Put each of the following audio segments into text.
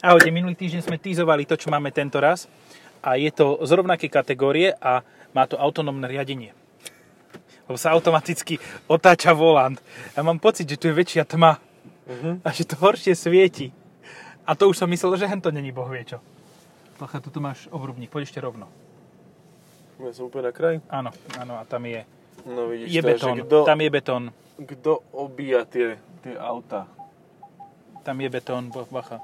Ahojte, minulý týždeň sme týzovali to, čo máme tento raz a je to z rovnakej kategórie a má to autonómne riadenie. Lebo sa automaticky otáča volant. Ja mám pocit, že tu je väčšia tma Mhm. a že to horšie svieti. A to už som myslel, že hen to není boh vie čo. Pacha, tu máš obrubník, poď ešte rovno. Ja som úplne na kraj. Áno, áno, a tam je, No vidíš, je to betón. kto, Tam je betón. kto obíja tie, tie auta. Tam je betón, bacha.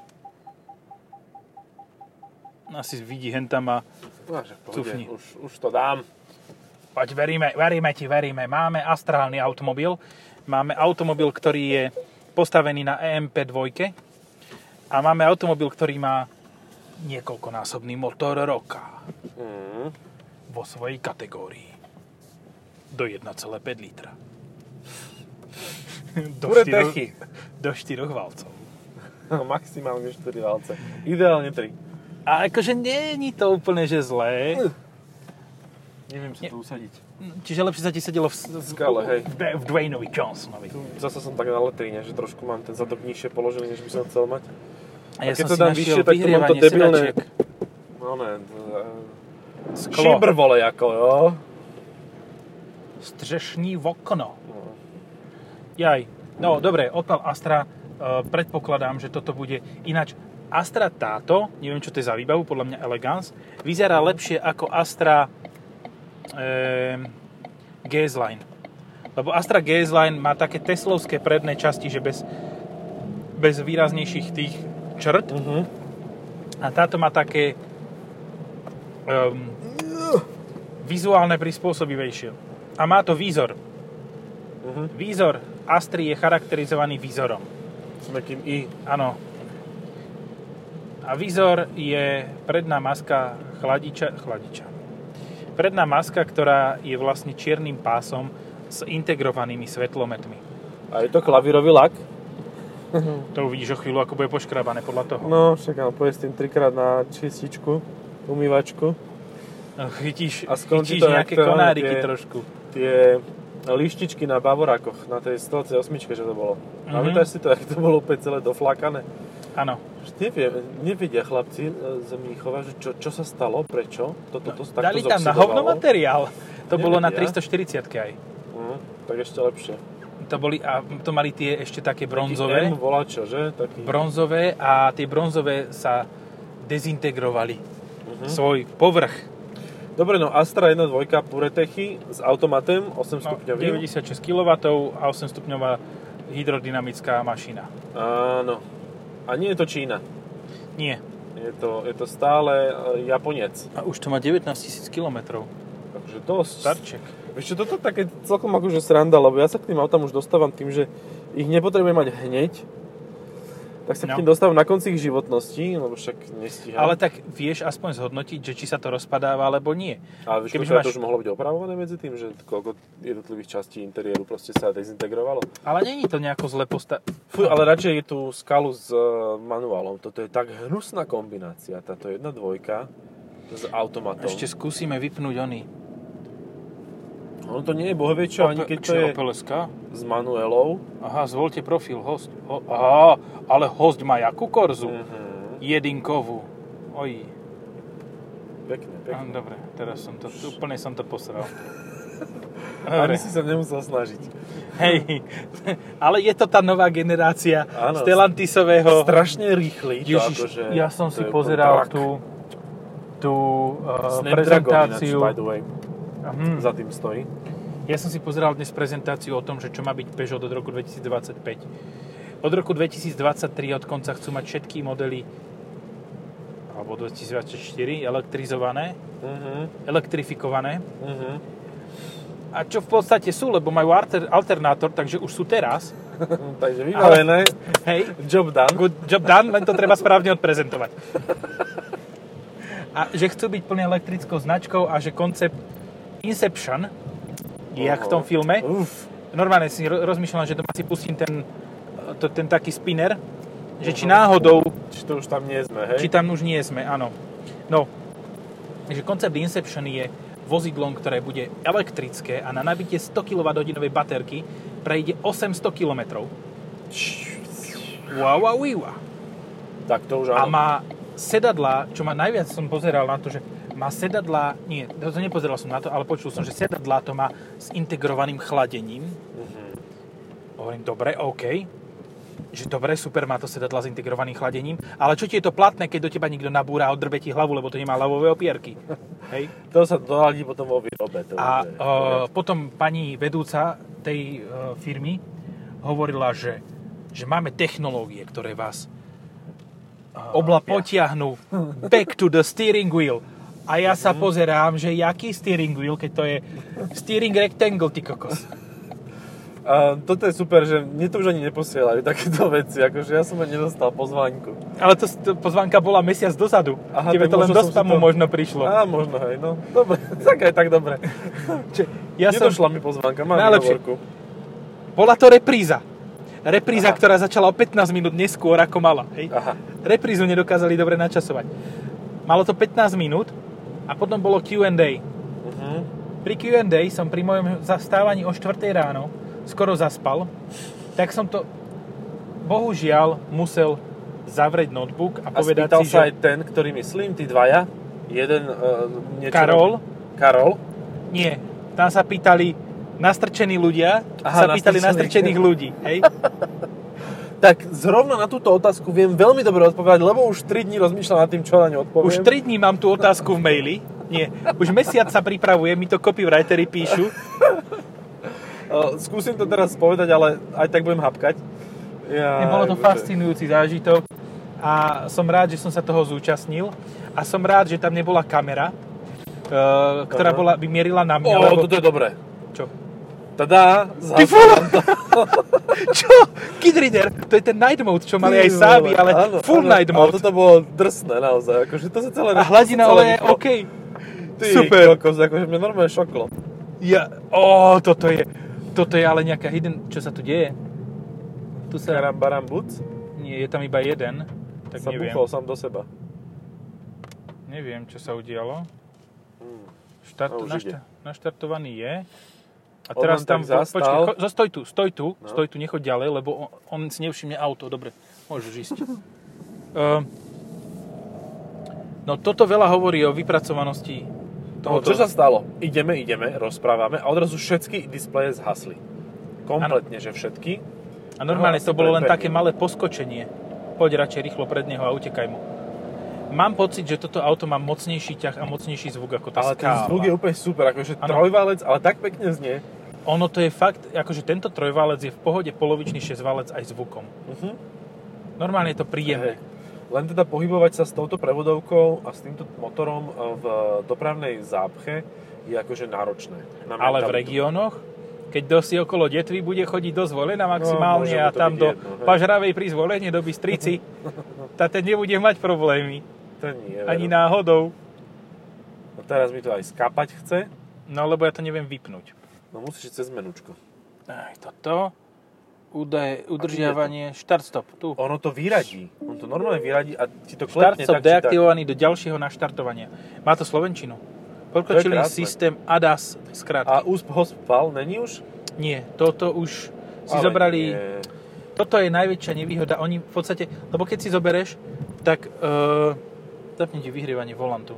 Asi vidí hen tam a Cufni. už, už to dám. Poď, veríme, veríme ti, veríme. Máme astrálny automobil. Máme automobil, ktorý je postavený na EMP 2 a máme automobil, ktorý má niekoľkonásobný motor roka Mm. vo svojej kategórii. Do 1,5 litra. Do Dobre štyroch- techy. Do 4 valcov. Maximálne 4 valce. Ideálne 3. A akože nie je to úplne, že zlé. Neviem sa tu usadiť. Čiže lepšie sa ti sedelo v, v, skale, hej. v, v Dwayneovi Johnsonovi. Tu zase som tak na letríne, že trošku mám ten zadok nižšie položený, než by som chcel mať. A ja keď som to dám vyššie, tak to mám to debilné- sedačiek. No ne, Sklo. šibr vole ako, jo. Střešní okno. No. Jaj. No, dobre, Opel Astra, e, predpokladám, že toto bude ináč. Astra táto, neviem čo to je za výbavu, podľa mňa Elegance, vyzerá lepšie ako Astra e, GS Line. Lebo Astra GS Line má také teslovské predné časti, že bez, bez výraznejších tých črt. Mhm. A táto má také um, vizuálne prispôsobivejšie. A má to výzor. Mhm. Výzor Astry je charakterizovaný výzorom. S mekým i. Áno. A výzor je predná maska chladiča, chladiča. Predná maska, ktorá je vlastne čiernym pásom s integrovanými svetlometmi. A je to klavírový lak? To uvidíš o chvíľu, ako bude poškrabané podľa toho. No, však ale pôjsť tým trikrát na čističku, umývačku. Chytíš, A chytíš to nejaké to, konáriky tie- trošku. Tie lištičky na bavorákoch, na tej 108, že to bolo. Mhm. Pamätáš si to, jak to bolo úplne celé doflakané? Áno. Už Neviem, nevedia chlapci e, z Mníchova, že čo, čo sa stalo, prečo to, to, to, takto Dali tam na hovno materiál. To bolo na Nevedia. 340 aj. Mhm, tak ešte lepšie. To boli, a to mali tie ešte také bronzové. Taký volačo, že? Taký... Bronzové a tie bronzové sa dezintegrovali. Mhm. Svoj povrch. Dobre, no Astra 1.2 Puretechy s automatem 8 No, stupňovým. 96 kW a 8 stupňová hydrodynamická mašina. Áno. A nie je to Čína. Nie. Je to, je to stále e, Japonec. A už to má 19 000 km. Takže dosť. Starček. Vieš čo, toto je také celkom akože sranda, lebo ja sa k tým autám už dostávam tým, že ich nepotrebujem mať hneď, tak sa No. k tým dostávam na konci ich životnosti, lebo však nestíham. Ale tak vieš aspoň zhodnotiť, že či sa to rozpadáva alebo nie. Ale vieš, koľko máš- to už mohlo byť opravované medzi tým, že koľko jednotlivých častí interiéru proste sa dezintegrovalo. Ale není to nejako zle posta... Fuj, ale radšej je tu skalu s e, manuálom. Toto je tak hnusná kombinácia, táto jedna dvojka s automatom. Ešte skúsime vypnúť oný. Ono to nie je bohvie ani keď to je Opel SK? s manuelou. Aha, zvolte profil, host. Ho, aha, ale host má jakú korzu? Mhm. Jedinkovú. Oj. Pekne, pekne. dobre, teraz som to, úplne som to posral. Ani si sa nemusel snažiť. Hej, ale je to tá nová generácia Áno. Stellantisového... Strašne rýchly. Ježiš, akože, ja som si pozeral tú, tú uh, prezentáciu. ináč, Hm, za tým stojí. ja som si pozeral dnes prezentáciu o tom, že čo má byť Peugeot od roku 2025. Od roku 2023 od konca chcú mať všetky modely alebo 2024 elektrizované, Mhm, elektrifikované. mhm. A čo v podstate sú, lebo majú alter, alternátor, takže už sú teraz. Takže vybavené, Hej, job done. good job done, len to treba správne odprezentovať. A že chcú byť plne elektrickou značkou a že koncept Inception je jak v tom filme. Uf, Normálne si ro- rozmýšľam, že doma si pustím ten, to, ten taký spinner, že či náhodou, či to už tam nie sme, hej? či tam už nie sme, áno. No, že koncept Inception je vozidlom, ktoré bude elektrické a na nabitie 100 kWh baterky prejde 800 km. Wow, wow, wow. Tak to už a áno. má sedadla, čo ma najviac som pozeral na to, že má sedadla, nie, to nepozeral som na to, ale počul som, že sedadla to má s integrovaným chladením. Mhm. Hovorím, dobre, OK. Že dobre, super, má to sedadla s integrovaným chladením, ale čo ti je to platné, keď do teba niekto nabúra a odrbe ti hlavu, lebo to nemá hlavové opierky. Hej? To sa doladí potom vo výrobe. To A je- uh, potom pani vedúca tej uh, firmy hovorila, že, že máme technológie, ktoré vás uh, Oblapia. potiahnu back to the steering wheel. A ja sa pozerám, že jaký steering wheel, keď to je steering rectangle, ty kokos. A toto je super, že mne to už ani neposielajú takéto veci, akože ja som ani nedostal pozvánku. Ale to, to pozvánka bola mesiac dozadu. Aha, Tebe to len možno do som spamu to- možno prišlo. Á, možno, hej, no. Dobre, tak aj tak dobre. Čiže ja som, Nedošla mi pozvánka, mám Najlepšie. výhovorku. bola to repríza. Repríza, ktorá začala o 15 minút neskôr, ako mala. Hej? Aha. reprízu nedokázali dobre načasovať. Malo to 15 minút a potom bolo Q&A. Uh-huh. Pri Q&A som pri mojom zastávaní o 4 ráno skoro zaspal, tak som to bohužiaľ musel zavrieť notebook a A povedať si, sa že aj ten, ktorý myslím, tí dvaja. Jeden uh, niečo... Karol? Karol? nie, tam sa pýtali nastrčení ľudia, Aha, sa pýtali nastrčených ľudí. Hej? Tak zrovna na túto otázku viem veľmi dobre odpovedať, lebo už 3 dní rozmýšľam nad tým, čo na ňu odpoviem. Už 3 dní mám tú otázku v maili. Nie, už mesiac sa pripravuje, mi to copywritery píšu. Skúsim to teraz povedať, ale aj tak budem hapkať. Ja, Bolo to fascinujúci zážitok a som rád, že som sa toho zúčastnil a som rád, že tam nebola kamera, e, ktorá bola, by mierila na mňa. Ó, lebo... toto je dobré. Čo? Tadá, Ty vole! Čo? Kid Reader, to je ten night mode, čo mali aj Sáby, ale áno, full áno, night Ale mode. toto bolo drsné naozaj, akože to sa celé... A hladina sa oleja, vyplo. OK. Ty Super. kokos, akože mňa normálne šoklo. Ja, ó, toto je, toto je ale nejaká hidden, čo sa tu deje? Tu sa, Karam baram buc, nie, je tam iba jeden, tak sa neviem. buchol sám do seba. Neviem, čo sa udialo. Hmm. Štart, už našta, naštartovaný je. A teraz tam... tak zastal. Počkej, cho, stoj tu, stoj tu, No. stoj tu, nechoď ďalej, lebo on, on si nevšimne auto. Dobre, môžeš ísť. uh, no toto veľa hovorí o vypracovanosti No, tohoto. čo sa stalo? Ideme, ideme, rozprávame a odrazu všetky displeje zhasli. Kompletne, že všetky. A normálne No, to bolo len také malé poskočenie. Poď radšej rýchlo pred neho a utekaj mu. Mám pocit, že toto auto má mocnejší ťah a mocnejší zvuk ako tá ale ten skála. zvuk je úplne super, akože Áno. trojvalec, ale tak pekne znie. Ono to je fakt, akože tento trojvalec je v pohode polovičný šesťvalec aj zvukom. Uh-huh. Normálne je to príjemné. Len teda pohybovať sa s touto prevodovkou a s týmto motorom v dopravnej zápche je akože náročné. Ale v regiónoch, keď dosi okolo Detvy bude chodiť do Zvolena maximálne môže mu a tam do jedno. Pažravej pri Zvolene, do Bystrici, tá ten nebude mať problémy. To nie, Ani veru. náhodou. No teraz mi to aj skapať chce. No lebo ja to neviem vypnúť. No musíš ísť cez menučko. Aj toto. Údaje, udržiavanie, štart stop, tu. Ono to vyradí. On to normálne vyradí a ti to Štart klepne stop tak, či deaktivovaný do ďalšieho naštartovania. Má to Slovenčinu. Pokročilý krásne. systém ADAS skrátky. A USP Hospal není už? Nie, toto už si Ale zobrali... Nie. Toto je najväčšia nevýhoda. Oni v podstate, lebo keď si zobereš, tak uh, zapni ti vyhrievanie volantu.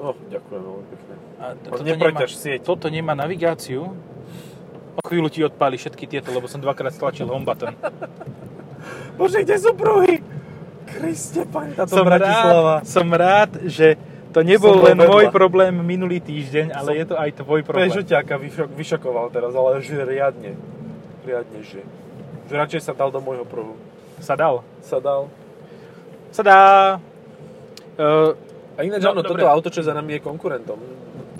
Oh, ďakujem veľmi pekne. A to, toto, nemá, sieť. toto nemá navigáciu. O chvíľu ti odpáli všetky tieto, lebo som dvakrát stlačil home button. Bože, kde sú pruhy? Kriste, pani, táto som, Bratislava. rád, som rád, že to nebol Som len môj problém minulý týždeň, ale Som je to aj tvoj problém. Pežoťáka vyšok, vyšokoval teraz, ale že riadne. Riadne, že. Že radšej sa dal do môjho pruhu. Sa dal. Sa dal. Sa dá. Uh, A ináč, No, áno, dobre. toto auto, čo za nami je konkurentom.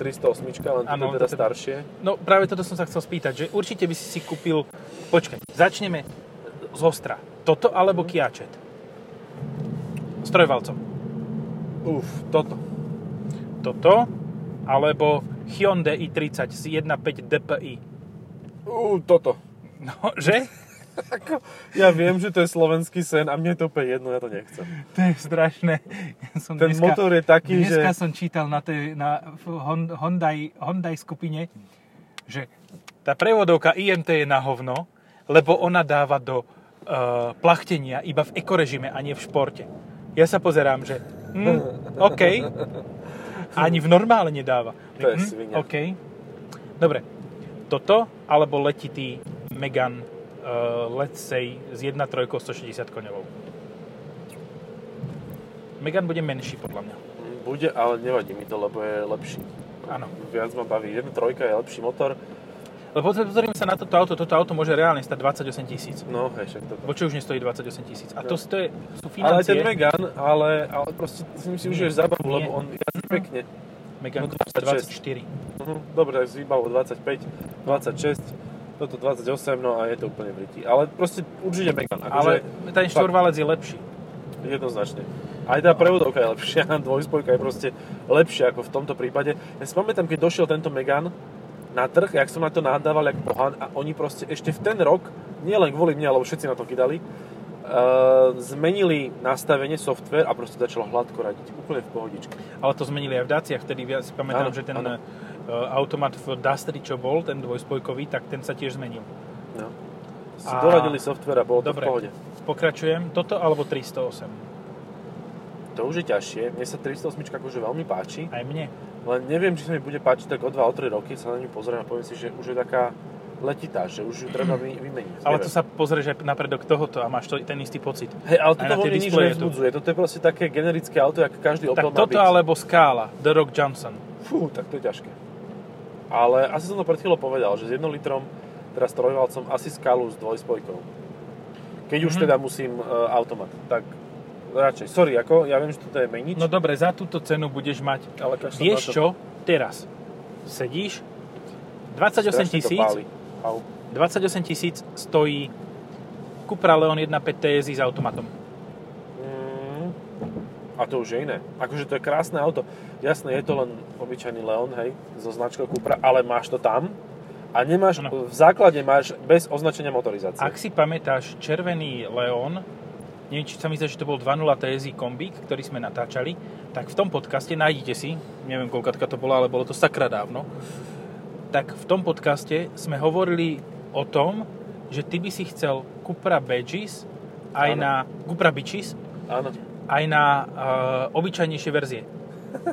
308, len toto Áno, je teda staršie. No práve toto som sa chcel spýtať, že určite by si si kúpil... Počkaj, začneme z ostra. Toto alebo Kiačet? S trojvalcom. Uf, toto. Toto alebo Hyundai i30 z 1.5 DPI. Ú, toto. No, že? Ja viem, že to je slovenský sen a mne je to úplne jedno, ja to nechcem. To je strašné. Ja som Ten motor je taký, že... Dneska som čítal na, tej, na Hyundai, Hyundai skupine, že tá prevodovka IMT je na hovno, lebo ona dáva do uh, plachtenia iba v ekorežime a nie v športe. Ja sa pozerám, že hm, OK. Ani v normále nedáva. To je Hm, svinia. OK. Dobre. Toto, alebo letitý Megan let's say s 1.3 160 koňovou. Megan bude menší podľa mňa. Bude, ale nevadí mi to, lebo je lepší. Áno. Viac ma baví. 1.3 je lepší motor. Lebo pozrime sa na toto auto. Toto auto môže reálne stať 28 tisíc. No, hej, však to Bo čo už nestojí 28 tisíc. A to, No. to je, sú Ale financie. ten Megan, ale, ale proste si myslím, že je zábavu, lebo on jazdí pekne. Megan No, košta 26. 24. Mhm, Dobre, tak s výbavou 25, 26, toto 28, no a je to úplne v riti. Ale proste určite Megan. Ale Akože, ten štvorvalec je lepší. Jednoznačne. Aj tá prevodovka je lepšia, dvojspojka je proste lepšia ako v tomto prípade. Ja si pamätám, keď došiel tento Megan na trh, jak som na to nadával, jak pohan, a oni proste ešte v ten rok, nie len kvôli mne, lebo všetci na to kydali, uh, zmenili nastavenie, software a proste začalo hladko radiť. Úplne v pohodičke. Ale to zmenili aj v Daciach, vtedy viac si pamätám, Áno, že ten áno. Uh, automat v Dustery, čo bol, ten dvojspojkový, tak ten sa tiež zmenil. No. A- doradili software a bolo to Dobre. v pohode. Pokračujem. Toto alebo 308? To už je ťažšie. Mne sa 308 akože veľmi páči, Aj mne. len neviem, či sa mi bude páčiť tak o 2 o 3 roky, sa na ňu pozriem a poviem si, že už je taká letitá, že už ju treba vy, vymeniť. Ale Neviem. to sa pozrieš aj napredok tohoto a máš to, ten istý pocit. Hej, ale toto na vo nič nevzbudzuje. Toto je proste také generické auto, jak každý Tak Opel má toto byť. alebo Scala, The Rock Johnson. Fú, tak to je ťažké. Ale asi som to pred chvíľou povedal, že s 1 litrom, teraz trojvalcom, asi skalu s dvojspojkou. Keď už Mhm. teda musím uh, automat, tak radšej. Sorry, ako, ja viem, že toto je menič, No dobre, za túto cenu budeš mať, ale vieš to. čo, teraz sedíš, 28 Strašne to tisíc, páli. Au. 28 tisíc stojí Cupra Leon 1.5 TSI s automatom. A to už je iné. Akože to je krásne auto. Jasné, je to len obyčajný Leon, hej, so značkou Cupra, ale máš to tam a nemáš, Áno. v základe máš bez označenia motorizácie. Ak si pamätáš červený Leon, neviem, či sa mi zdá, že to bol 2.0 TSI kombík, ktorý sme natáčali, tak v tom podcaste, nájdete si, neviem koľkatka to bola, ale bolo to sakra dávno, tak v tom podcaste sme hovorili o tom, že ty by si chcel Cupra Badges aj Áno. na Cupra Bitches, Áno. Aj na uh, obyčajnejšie verzie.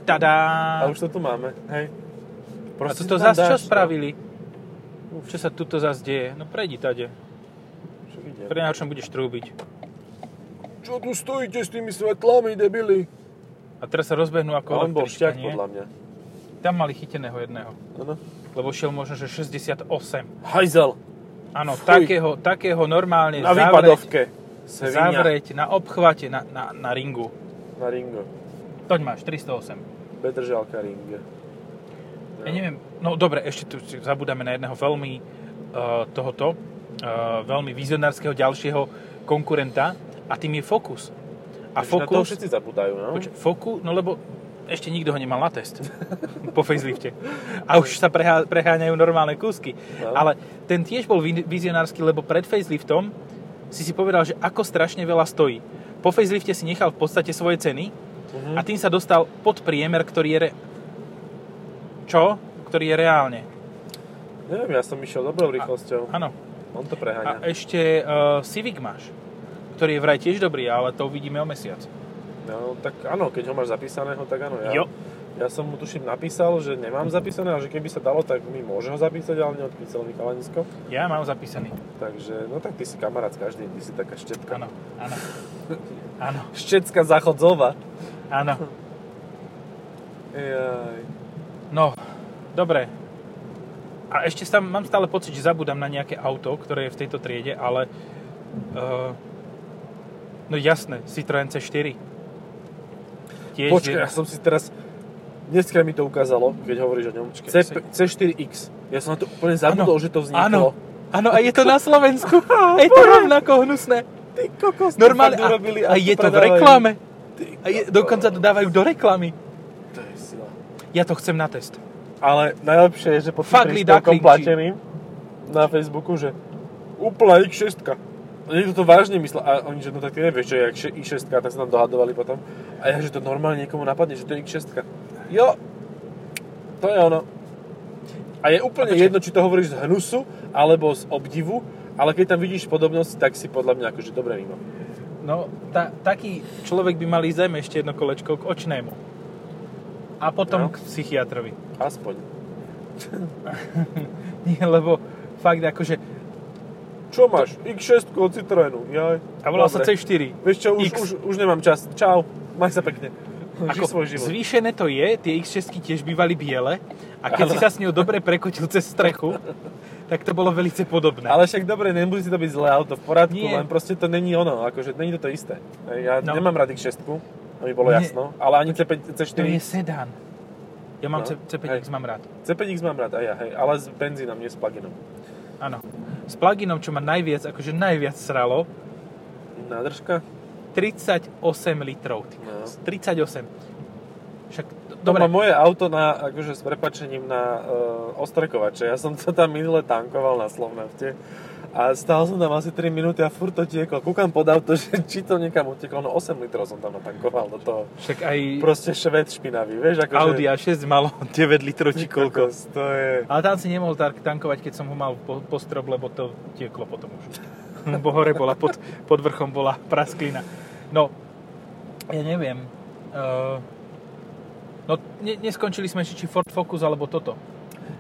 Tadá! A už to tu máme, hej. A si toto tam zase čo no. spravili? Čo sa tuto zase deje? No prejdi tade. Čo ide? Pre najhoršom budeš trúbiť. Čo tu stojíte s tými svetlami, debili? A teraz sa rozbehnú ako Ale bol šťak, nie? podľa mňa. Tam mali chyteného jedného. Áno. Lebo šiel možno, že 68. Hajzel. Áno, takého, takého normálne Na zavrieť, výpadovke. Sevinia. zavrieť na obchvate, na, na, na ringu. Na ringo. Toď máš, 308. Bedržalka ring. Ja neviem, no dobre, ešte tu zabudáme na jedného veľmi uh, tohoto, uh, veľmi vizionárskeho ďalšieho konkurenta a tým je Focus. A A Na toho Focus, všetci zabudajú, no? počkaj, Focus, no lebo ešte nikto ho nemal na test po facelifte. A už sa prehá, preháňajú normálne kúsky. No. Ale ten tiež bol vi- vizionársky, lebo pred faceliftom si si povedal, že ako strašne veľa stojí. Po facelifte si nechal v podstate svoje ceny Mhm. a tým sa dostal pod priemer, ktorý je... Re... Čo? Ktorý je reálne. Neviem, ja som išiel dobrou rýchlosťou. Áno. On to A preháňa. ešte uh, Civic máš, ktorý je vraj tiež dobrý, ale to uvidíme o mesiac. No, tak áno, keď ho máš zapísaného, tak áno. Ja, Jo. Ja som mu tuším napísal, že nemám zapísané a že keby sa dalo, tak mi môže ho zapísať, ale neodpísal mi chalanisko. Ja mám zapísaný. Takže, no tak ty si kamarát s každým, ty si taká štetka. Áno, áno. Áno, Štecka záchodzová. áno. Jaj. No, dobre. A ešte sa, mám stále pocit, že zabudám na nejaké auto, ktoré je v tejto triede, ale... Uh, no jasné, Citroen C4. Tiež Počkaj, ja som si teraz... Dneska mi to ukázalo, keď hovoríš o ňom. C, C4X. Ja som na to úplne zabudol, že to vzniklo. Áno, a je to na Slovensku. A je to rovnako hnusné. Ty kokos, Normálne, a, a je to v reklame. A je, dokonca to dávajú do reklamy. To je sila. Ja to chcem na test. Ale najlepšie je, že pod príspevkom plateným na Facebooku, že úplná X6. A niekto to vážne myslel. A oni, že no tak ty nevieš, čo je jak X6, tak sa tam dohadovali potom. A ja, že to normálne niekomu napadne, že to je X6. Jo, to je ono. A je úplne A jedno, či to hovoríš z hnusu, alebo z obdivu, ale keď tam vidíš podobnosť, tak si podľa mňa akože dobre mimo. No, ta, taký človek by mal ísť zajme ešte jedno kolečko k očnému. A potom No. k psychiatrovi. Aspoň. Nie, lebo fakt akože... Čo máš? X6 od Citroenu. Jaj. A volal sa Dobre. C4. Vieš čo, už, X. už, už nemám čas. Čau. Maj sa pekne. Ako svoj život. zvýšené to je, tie X6 tiež bývali biele a keď Áno. si sa s ňou dobre prekotil cez strechu, tak to bolo veľmi podobné. Ale však dobre, nemusí to byť zlé auto, v poriadku, Nie. len proste to není ono, akože není to to isté. Ja No. nemám rád X6, aby bolo Nie. jasno, ale ani C5, to C4, je sedán. Ja mám No, C- C5X, hej. mám rád. C5X mám rád aj ja, hej, ale s benzínom, nie s pluginom. Áno. S pluginom, čo ma najviac, akože najviac sralo, Nádržka? 38 litrov. ty No. kokos. 38. Však, To dobre, má moje auto na, akože s prepačením na uh, ostrekovače. Ja som to tam minule tankoval na Slovnafte a stál som tam asi 3 minúty a furt to tieklo. Kúkam pod auto, že či to niekam uteklo. No 8 litrov som tam natankoval do toho. však aj Proste šved špinavý, vieš? Akože, Audi A6 malo 9 litrov či koľko. To je... Ale tam si nemohol tank- tankovať, keď som ho mal po, po strop, lebo to tieklo potom už. Lebo hore bola, pod, pod vrchom bola prasklina. No, ja neviem. Uh, no, ne, neskončili sme či Ford Focus alebo toto.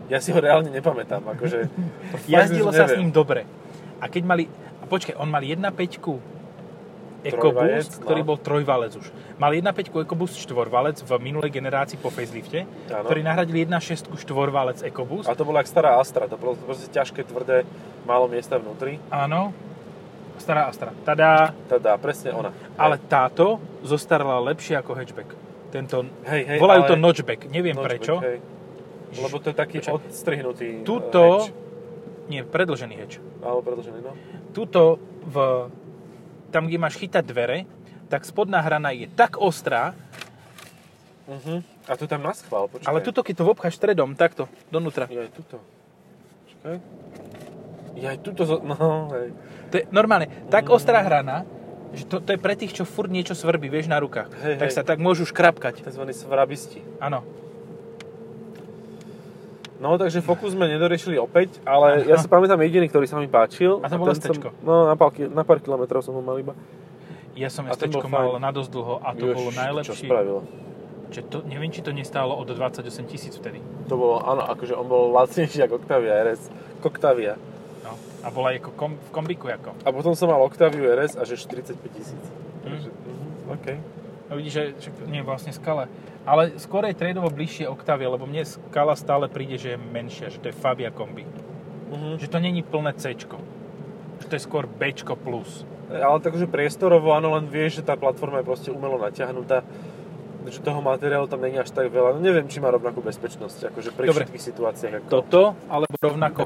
Ja si ho reálne nepamätám, akože... Jazdilo sa s ním dobre. A keď mali... A počkaj, on mal 1.5 Trojvalec, EcoBoost, ktorý no. bol trojvalec už. Mal 1.5 EcoBoost štvorvalec v minulej generácii po facelifte, Áno. ktorý nahradil 1.6 štvorvalec EcoBoost. A to bola jak stará Astra, to bolo proste ťažké, tvrdé, málo miesta vnútri. Áno. Stará Astra. Tadá. Teda, presne ona. Ale táto zostarla lepšie ako hatchback. Tento, Hej, hej, volajú ale- to notchback, neviem Notchback, prečo. Hej. Lebo to je taký Počkaj. odstrihnutý eh, Tuto, hatch. nie, predlžený hatch. Alebo predlžený, no. Tuto v, tam, kde máš chytať dvere, tak spodná hrana je tak ostrá, Uh-huh. A je tam na schvál, počkaj. ale tuto, keď to vopcháš stredom, takto, donútra. Je tuto. Počkaj. Je aj tuto, zo... no, hej. To je normálne, tak ostrá hrana, že to, to je pre tých, čo furt niečo svrbí, vieš, na rukách. Hej, tak hej. sa tak môžu škrapkať. Takzvaní svrabisti. Áno. No, takže Focus sme nedoriešili opäť, ale ja si pamätám jediný, ktorý sa mi páčil. A to bolo ten som- stečko. No, na pár, na pár kilometrov som ho mal iba. Ja som STčko mal na dosť dlho a to Ježiš, bolo Čo najlepší. spravilo? Že to, neviem, či to nestálo od 28 tisíc vtedy. To bolo, áno, akože on bol lacnejší ako Octavia RS. Octavia. A bola ako kom, v kombiku ako. A potom som mal Octaviu RS a že 45 tisíc. Hm. Takže, mhm, OK. No vidíš, že však nie vlastne skala. Ale skôr je tradovo bližšie Octavia, lebo mne skala stále príde, že je menšia, že to je Fabia kombi. Mhm. Že to není plné C. Že to je skôr B plus. Ale takže priestorovo, áno, len vieš, že tá platforma je proste umelo natiahnutá že toho materiálu tam není až tak veľa. No neviem, či má rovnakú bezpečnosť, akože pri Dobre. všetkých situáciách. Ako Toto, alebo rovnako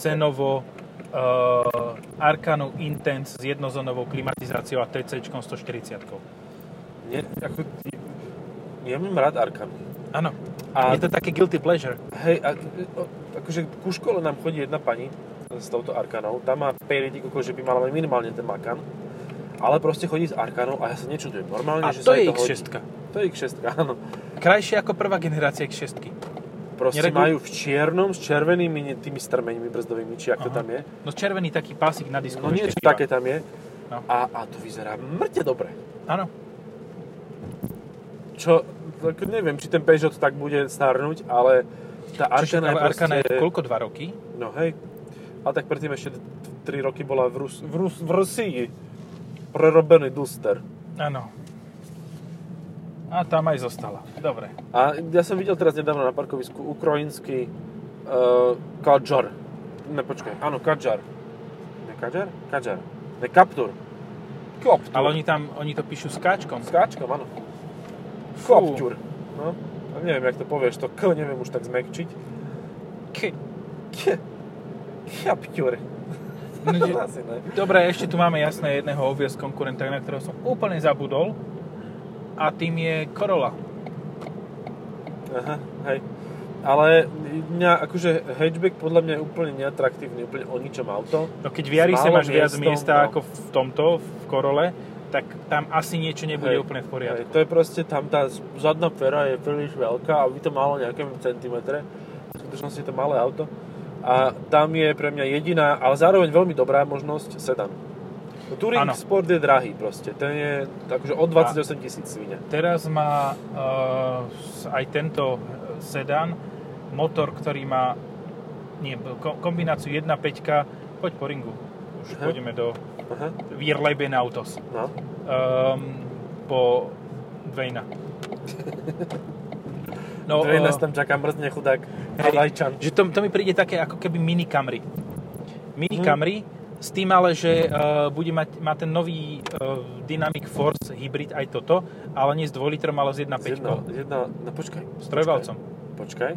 cenovo uh, Arcanu Intense s jednozónovou klimatizáciou a TC 140. Nie, ako, ja mám rád Arkan. Áno. A- Je to také guilty pleasure. Hej, a, akože ku škole nám chodí jedna pani s touto Arkanou. Tam má perity, že by mala minimálne ten Makan. Ale proste chodí s Arkanou a ja sa nečudujem. Normálne, A že to sa je jej X6. hodí. To je X6, áno. Krajšie ako prvá generácia X6. Proste Neregu- majú v čiernom s červenými tými strmeňmi brzdovými, či ak to tam je. No červený taký pásik na disku. No niečo chýba. také tam je. No. A, a to vyzerá mŕte dobre. Áno. Čo, tak neviem, či ten Peugeot tak bude starnúť, ale tá Arkana je proste... Arkana je koľko? Dva roky? No hej. Ale tak predtým ešte 3 roky bola v, Rus, v, Rus, v Rusii prerobený Duster. Áno. A tam aj zostala. Dobre. A ja som videl teraz nedávno na parkovisku ukrajinský uh, Kadžar. Ne, počkaj, áno, Kadžar. Ne Kadžar? Kadžar. Ne, Captur. Captur. Ale oni tam, oni to píšu s káčkom. S káčkom, áno. Fú. Captur. No, a neviem, jak to povieš, to K neviem už tak zmekčiť. K. K. Captur. No. Dobre, ešte tu máme jasné jedného obvious konkurenta, na ktorého som úplne zabudol. A tým je Corolla. Aha, hej. Ale mňa, akože hatchback podľa mňa je úplne neatraktívny, úplne o ničom auto. No keď v málo máš viac miesta no. ako v tomto, v Corole, tak tam asi niečo nebude Hej, úplne v Hej, poriadku. to je proste tam tá zadná pera je príliš veľká, aby to malo nejaké centimetre. V skutočnosti je to malé auto. A tam je pre mňa jediná, ale zároveň veľmi dobrá možnosť sedan. Touring Áno. Sport je drahý proste. Ten je akože od 28 tisíc svine. Teraz má uh, aj tento eh, sedan motor, ktorý má nie, ko- kombináciu 1.5, poď po ringu. Už Aha. pôjdeme do Aha, Wir leben Autos. no. Um, po Dvejna. No, Dve nás eh, tam čaká mrzne chudák. hej, že to, to mi príde také ako keby mini Camry. Mini Mhm. Camry s tým ale, že uh, bude mať, má ten nový uh, Dynamic Force hybrid aj toto, ale nie s 2 litrom, ale s 1.5. Z jedna, jedna, no počkaj. S trojvalcom. Počkaj.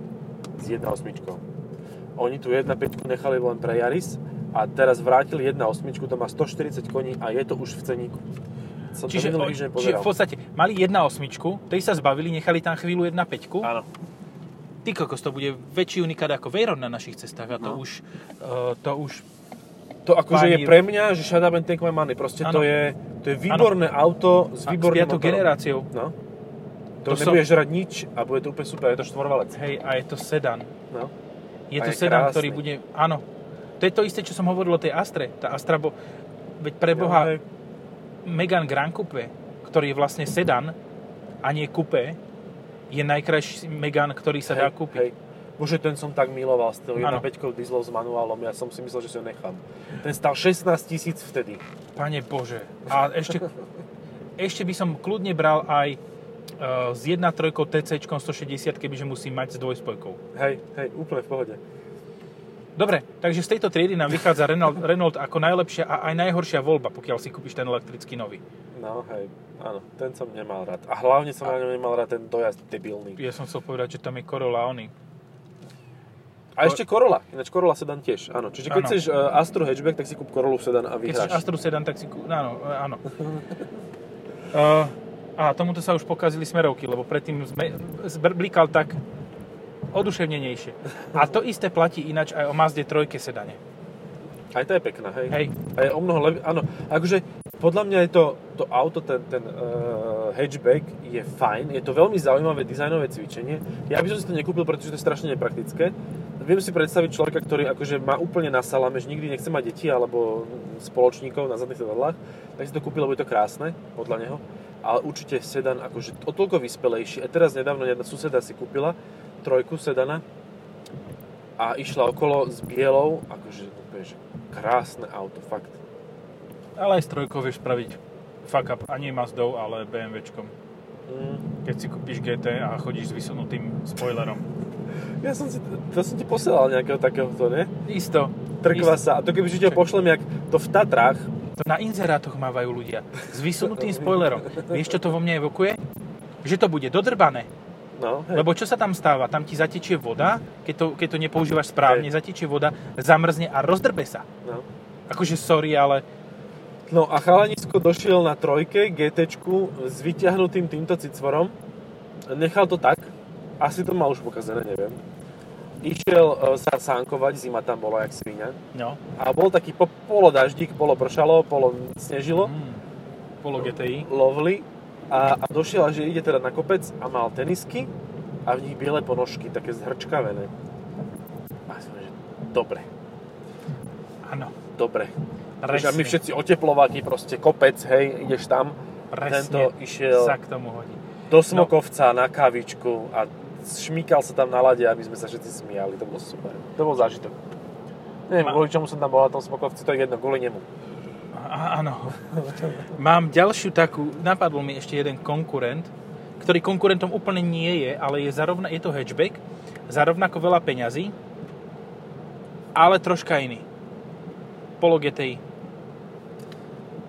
S 1.8. Oni tu 1.5 nechali len pre Yaris a teraz vrátili 1.8, to má 140 koní a je to už v ceníku. Som Čiže, to o, minulý týždeň čiže v podstate mali 1.8, tej sa zbavili, nechali tam chvíľu 1.5. Áno. Ty kokos, to bude väčší unikát ako Veyron na našich cestách a to No. už, uh, to už To akože je pre mňa, že shut up and take my money. Proste Áno. to je, to je výborné auto s výborným motorom. generáciou. No. To, To to som- nebude žrať nič a bude to úplne super. Je to štvorvalec. Hej, a je to sedan. No. Je A to je sedan, krásny. ktorý bude... Áno. To je to isté, čo som hovoril o tej Astre. Tá Astra, bo... Veď pre Boha, hej. Megane Grand Coupe, ktorý je vlastne sedan a nie coupe, je najkrajší Megane, ktorý sa dá Hej, kúpiť. hej. Bože, ten som tak miloval s tou Áno. 1.5 dieselov s manuálom, ja som si myslel, že si ho nechám. Ten stal 16 tisíc vtedy. Pane Bože. A ešte, ešte by som kľudne bral aj uh, s 1.3 TC 160, kebyže musím mať s dvojspojkou. Hej, hej, úplne v pohode. Dobre, takže z tejto triedy nám vychádza Renault, Renault ako najlepšia a aj najhoršia voľba, pokiaľ si kúpiš ten elektrický nový. No, hej, áno, ten som nemal rád. A hlavne som na ňom nemal rád ten dojazd debilný. Ja som chcel povedať, že tam je Corolla Ony. A ešte Corolla, ináč Corolla sedan tiež, áno. Čiže keď Áno. chceš uh, Astro hatchback, tak si kúp Corollu sedan a Keď chceš vyhráš. Astru sedan, tak si... kú- Áno, e, áno. uh, a tomuto sa už pokazili smerovky, lebo predtým sme, zbr- blikal tak oduševnenejšie. A to isté platí ináč aj o Mazde 3 sedane. Aj to je pekná, hej. Hej. A je o mnoho lepšie, áno. Akože podľa mňa je to, to auto, ten, ten uh, hatchback je fajn, je to veľmi zaujímavé dizajnové cvičenie. Ja by som si to nekúpil, pretože to je strašne nepraktické. Viem si predstaviť človeka, ktorý akože má úplne na salame, že nikdy nechce mať deti alebo spoločníkov na zadných sedadlách, tak si to kúpil, lebo je to krásne, podľa neho. Ale určite sedan akože o toľko vyspelejší. A teraz nedávno jedna suseda si kúpila trojku sedana a išla okolo s bielou, akože úplne, že krásne auto, fakt. Ale aj s trojkou vieš spraviť fuck up. A nie Mazdou, ale BMWčkom. Mm. Keď si kúpiš GT a chodíš s vysunutým spoilerom. Ja som si, to som ti posielal nejakého takéhoto, ne? Isto. Trkva sa. A to keby ho pošlem, jak to v Tatrách, To na inzerátoch mávajú ľudia. S vysunutým spoilerom. Vieš, čo to vo mne evokuje? Že to bude dodrbané. no, hej. Lebo čo sa tam stáva? Tam ti zatečie voda, keď to, keď to nepoužívaš správne, Hej. zatečie voda, zamrzne a rozdrbe sa. no. Akože sorry, ale no a chalanisko došiel na trojke GTčku s vyťahnutým týmto cicvorom. Nechal to tak. Asi to mal už pokazené, neviem. Išiel e, sa sánkovať, zima tam bola jak svinia. no. A bol taký po, polo daždík, polo pršalo, polo snežilo. Mm. Polo GTI. lovely a, a došiel, že ide teda na kopec a mal tenisky a v nich biele ponožky, také zhrčkavené. A som, že dobre, Áno. dobre. Presne. My všetci oteplováky, proste kopec, hej, ideš tam. Presne Tento išiel sa k tomu hodí. do Smokovca na kavičku a šmíkal sa tam na lade a my sme sa všetci smiali, to bolo super. To bol zážitok. Neviem, Ma- kvôli čomu som tam bol na tom Smokovci, to je jedno, kvôli nemu. Áno. Mám ďalšiu takú, napadol mi ešte jeden konkurent, ktorý konkurentom úplne nie je, ale je, zarovna, je to hatchback, za rovnako veľa peňazí, ale troška iný. Polo GTI.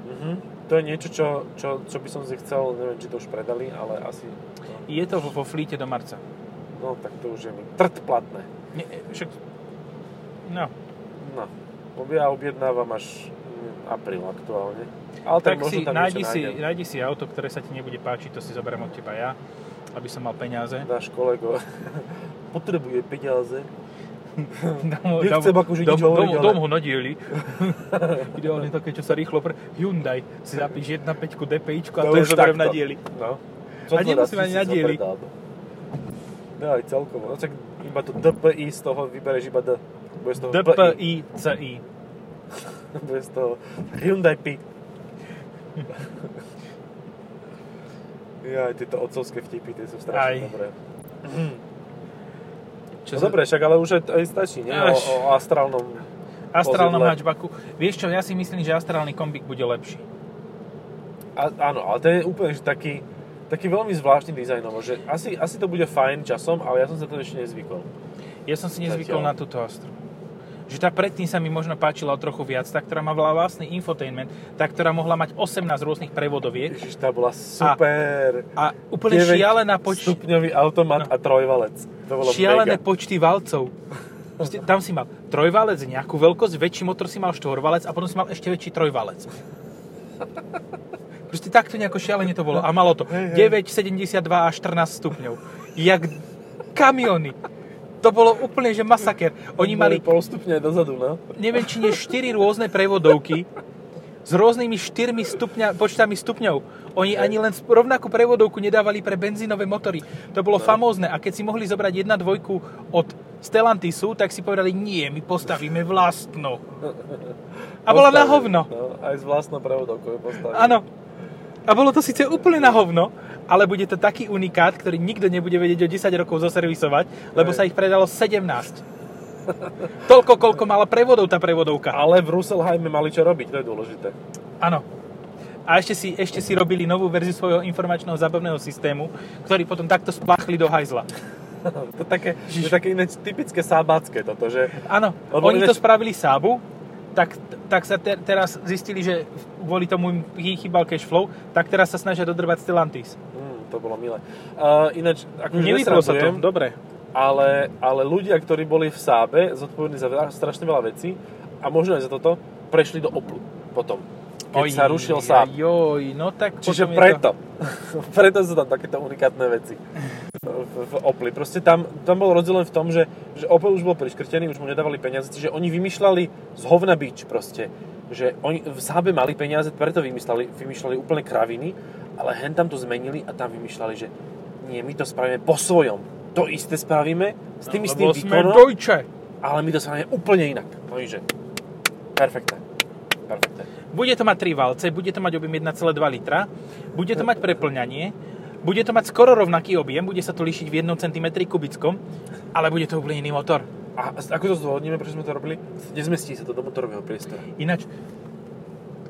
Mhm. To je niečo, čo, čo, čo by som si chcel, neviem, či to už predali, ale asi... Je to vo, vo flíte do marca. No, tak to už je mi trt platné. Nie, však... No, No, ja objednávam až apríl aktuálne. Ale tak, tak si nájdi si, nájdi si auto, ktoré sa ti nebude páčiť, to si zoberiem od teba ja, aby som mal peniaze. Náš kolego potrebuje peniaze. Dám Nechcem dám- akože dám- nič hovoriť, dám- ale- dám ho na dieli. Ideálne také, čo sa rýchlo pre... Hyundai, si zapíš 1.5 DPIčko a to, je zoberiem na dieli. No. A nemusím ani na dieli. Daj, celkovo. No, tak iba to DPI z toho vybereš iba D. Bude z toho PI. DPI, CI. Bude z toho Hyundai Pi. Ja, aj tieto otcovské vtipy, tie sú strašne Aj. dobré. Čo No sa- dobre, však ale už aj, aj stačí, nie? O, Až. o astrálnom Astrálnom vozidle. hatchbacku. Vieš čo, ja si myslím, že astrálny kombík bude lepší. A, áno, ale to je úplne že taký, taký veľmi zvláštny dizajnovo, že asi, asi to bude fajn časom, ale ja som sa to ešte nezvykol. Ja som si nezvykol Zatiaľ. na túto Astru. Že tá predtým sa mi možno páčila o trochu viac, tá, ktorá má vlastný infotainment, tá, ktorá mohla mať 18 rôznych prevodoviek Ježiš, tá bola super. a úplne 9 šialená poč... Stupňový automat No. a trojvalec. To bolo šialené mega. počty valcov. Proste, tam si mal trojvalec nejakú veľkosť, väčší motor si mal štvorvalec a potom si mal ešte väčší trojvalec. Proste takto nejako šialene to bolo. A malo to Hej, hej. 9, 72 a 14 stupňov. Jak kamiony. To bolo úplne, že masaker. Oni mali, pol stupňa dozadu, no. neviem, či nie 4 rôzne prevodovky s rôznymi 4 stupňa, počtami stupňov. Oni ani len rovnakú prevodovku nedávali pre benzínové motory. To bolo famózne. A keď si mohli zobrať jedna dvojku od Stellantisu, tak si povedali, nie, my postavíme vlastnú. A bola na Postavili, hovno. No, aj s vlastnou prevodovkou je postavený. Áno. A bolo to síce úplne na hovno, ale bude to taký unikát, ktorý nikto nebude vedieť o 10 rokov zoservisovať, lebo Hej. sa ich predalo 17. Toľko, koľko mala prevodov tá prevodovka. Ale v Russelheime mali čo robiť, to je dôležité. Áno. A ešte si, ešte si robili novú verziu svojho informačného zábavného systému, ktorý potom takto spláchli do hajzla. to také, to také typické sábácké toto, že Áno, oni ináč- to spravili Saabu, tak, tak sa te, teraz zistili, že kvôli tomu im chýbal cash flow, tak teraz sa snažia dodrbať Stellantis. mm, to bolo milé. Uh, ináč, akože Nevyplo sa to, dobre. ale, ale ľudia, ktorí boli v Sábe, zodpovední za veľa- strašne veľa vecí a možno aj za toto, prešli do Oplu potom, keď Oj, sa rušil Saab. Joj, no tak Čiže preto, preto sú tam takéto unikátne veci v, Opli. Proste tam, tam bol rozdiel len v tom, že, že Opel už bol priškrtený, už mu nedávali peniaze, čiže oni vymýšľali z hovna bič proste. Že oni v Saabe mali peniaze, preto vymýšľali, vymýšľali úplne kraviny, ale hen tam to zmenili a tam vymýšľali, že nie, my to spravíme po svojom. To isté spravíme s tým to. istým výkonom, Deutsche. ale my to spravíme úplne inak. No že perfektné. Perfektné. Bude to mať 3 valce, bude to mať objem 1,2 litra, bude to mať preplňanie, bude to mať skoro rovnaký objem, bude sa to líšiť v 1 cm kubickom, ale bude to úplne iný motor. A ako to zdôvodníme, prečo sme to robili? Nezmestí sa to do motorového priestora. Ináč,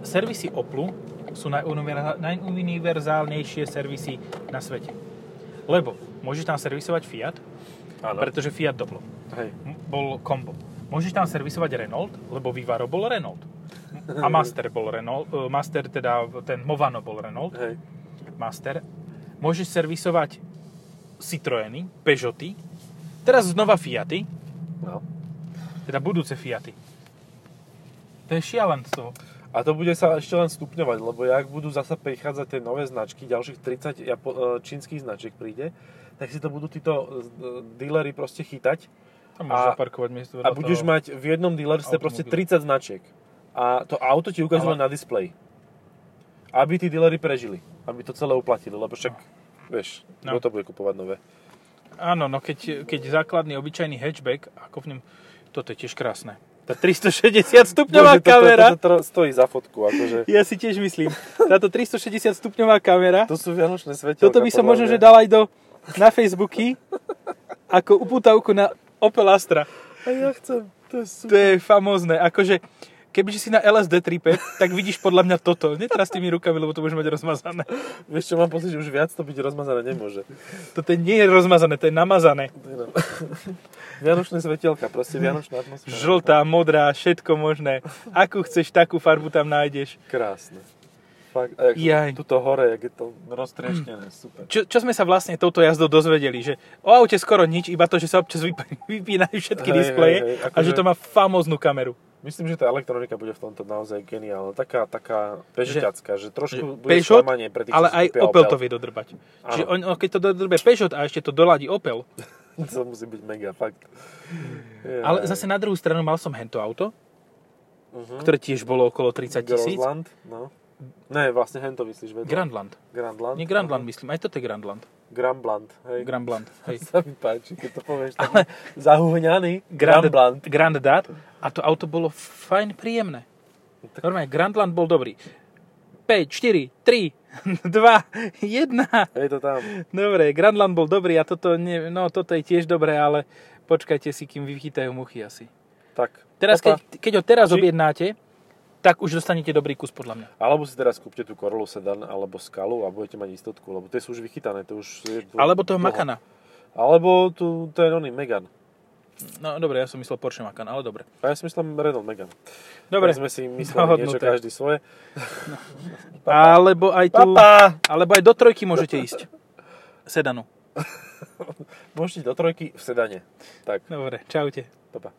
servisy Oplu sú najuniverzálnejšie servisy na svete. Lebo môžeš tam servisovať Fiat, Áno. pretože Fiat Doblo Hej. Bol kombo. Môžeš tam servisovať Renault, lebo Vivaro bol Renault. A Master bol Renault, e, Master teda ten Movano bol Renault, Hej. Master. Môžeš servisovať Citroeny, Peugeoty, teraz znova Fiaty, No. teda budúce Fiaty. To je šialenstvo. A to bude sa ešte len stupňovať, lebo jak budú zasa prichádzať tie nové značky, ďalších 30 Japo- e, čínskych značiek príde, tak si to budú títo e, dealery proste chytať A- miesto a budeš mať v jednom dealerstve proste Automobil. 30 značiek. A to auto ti ukazuje Ale- na displeji. Aby tí dealery prežili. Aby to celé uplatili, lebo však, vieš, No. kto to bude kupovať nové. Áno, no keď, keď základný obyčajný hatchback, ako v ňom, toto je tiež krásne. Tá 360 stupňová Bože, kamera, Toto, toto stojí za fotku, akože. ja si tiež myslím, táto 360 stupňová kamera, To sú vianočné svetelka. toto by som možno, že dal aj do, na Facebooky, ako upútavku na Opel Astra. A ja chcem, to je To super. je famózne, akože kebyže si na LSD tripe, tak vidíš podľa mňa toto. Netrás tými rukami, lebo to budeš mať rozmazané. Vieš čo, mám pocit, že už viac to byť rozmazané nemôže. Toto nie je rozmazané, to je namazané. Vianočné svetelka, proste vianočná atmosféra. Žltá, modrá, všetko možné. Akú chceš, takú farbu tam nájdeš. Krásne. Fakt, a Jaj. tuto hore, jak je to roztrieštené, super. Čo, čo sme sa vlastne touto jazdou dozvedeli, že o aute skoro nič, iba to, že sa občas vyp- vypínajú všetky Hej, displeje hej, hej, a že akože- to má famóznu kameru. Myslím, že tá elektronika bude v tomto naozaj geniálna. Taká, taká pežoťacká, že, trošku že bude Peugeot, sklamanie pre tých, Ale aj kúpia Opel to vie dodrbať. Áno. Čiže on, keď to dodrbe Peugeot a ešte to doladí Opel, to musí byť mega, fakt. Je, ale zase na druhú stranu mal som hento auto, uh-huh. ktoré tiež bolo okolo 30 tisíc. Grandland, no. Ne, vlastne hento myslíš, vedľa. Grandland. Grandland. Nie Grandland myslím, aj toto je Grandland. Grandland, hej. Grandland, hej. sa mi páči, keď to povieš taký zahuhňaný. Grand, Grandland. Grand Dat a to auto bolo fajn, príjemné. Normálne, Grandland bol dobrý. 5, 4, 3, 2, 1. Je to tam. Dobre, Grandland bol dobrý a toto, nie, no, toto je tiež dobré, ale počkajte si, kým vychytajú muchy asi. Tak. Teraz, opa. keď, keď ho teraz Či- objednáte, tak už dostanete dobrý kus podľa mňa. Alebo si teraz kúpte tú Corolla Sedan alebo Skalu a budete mať istotku, lebo tie sú už vychytané. To už je to Alebo toho dlho. Makana. Alebo tu, ten oný Megan. No dobre, ja som myslel Porsche Macan, ale dobre. A ja si myslím Renault Megan. Dobre, Tak sme si mysleli niečo Dohodnuté. každý svoje. alebo aj tu, Papa! alebo aj do trojky môžete ísť. Sedanu. Môžete do trojky v sedane. Tak, Dobre, čaute. papa.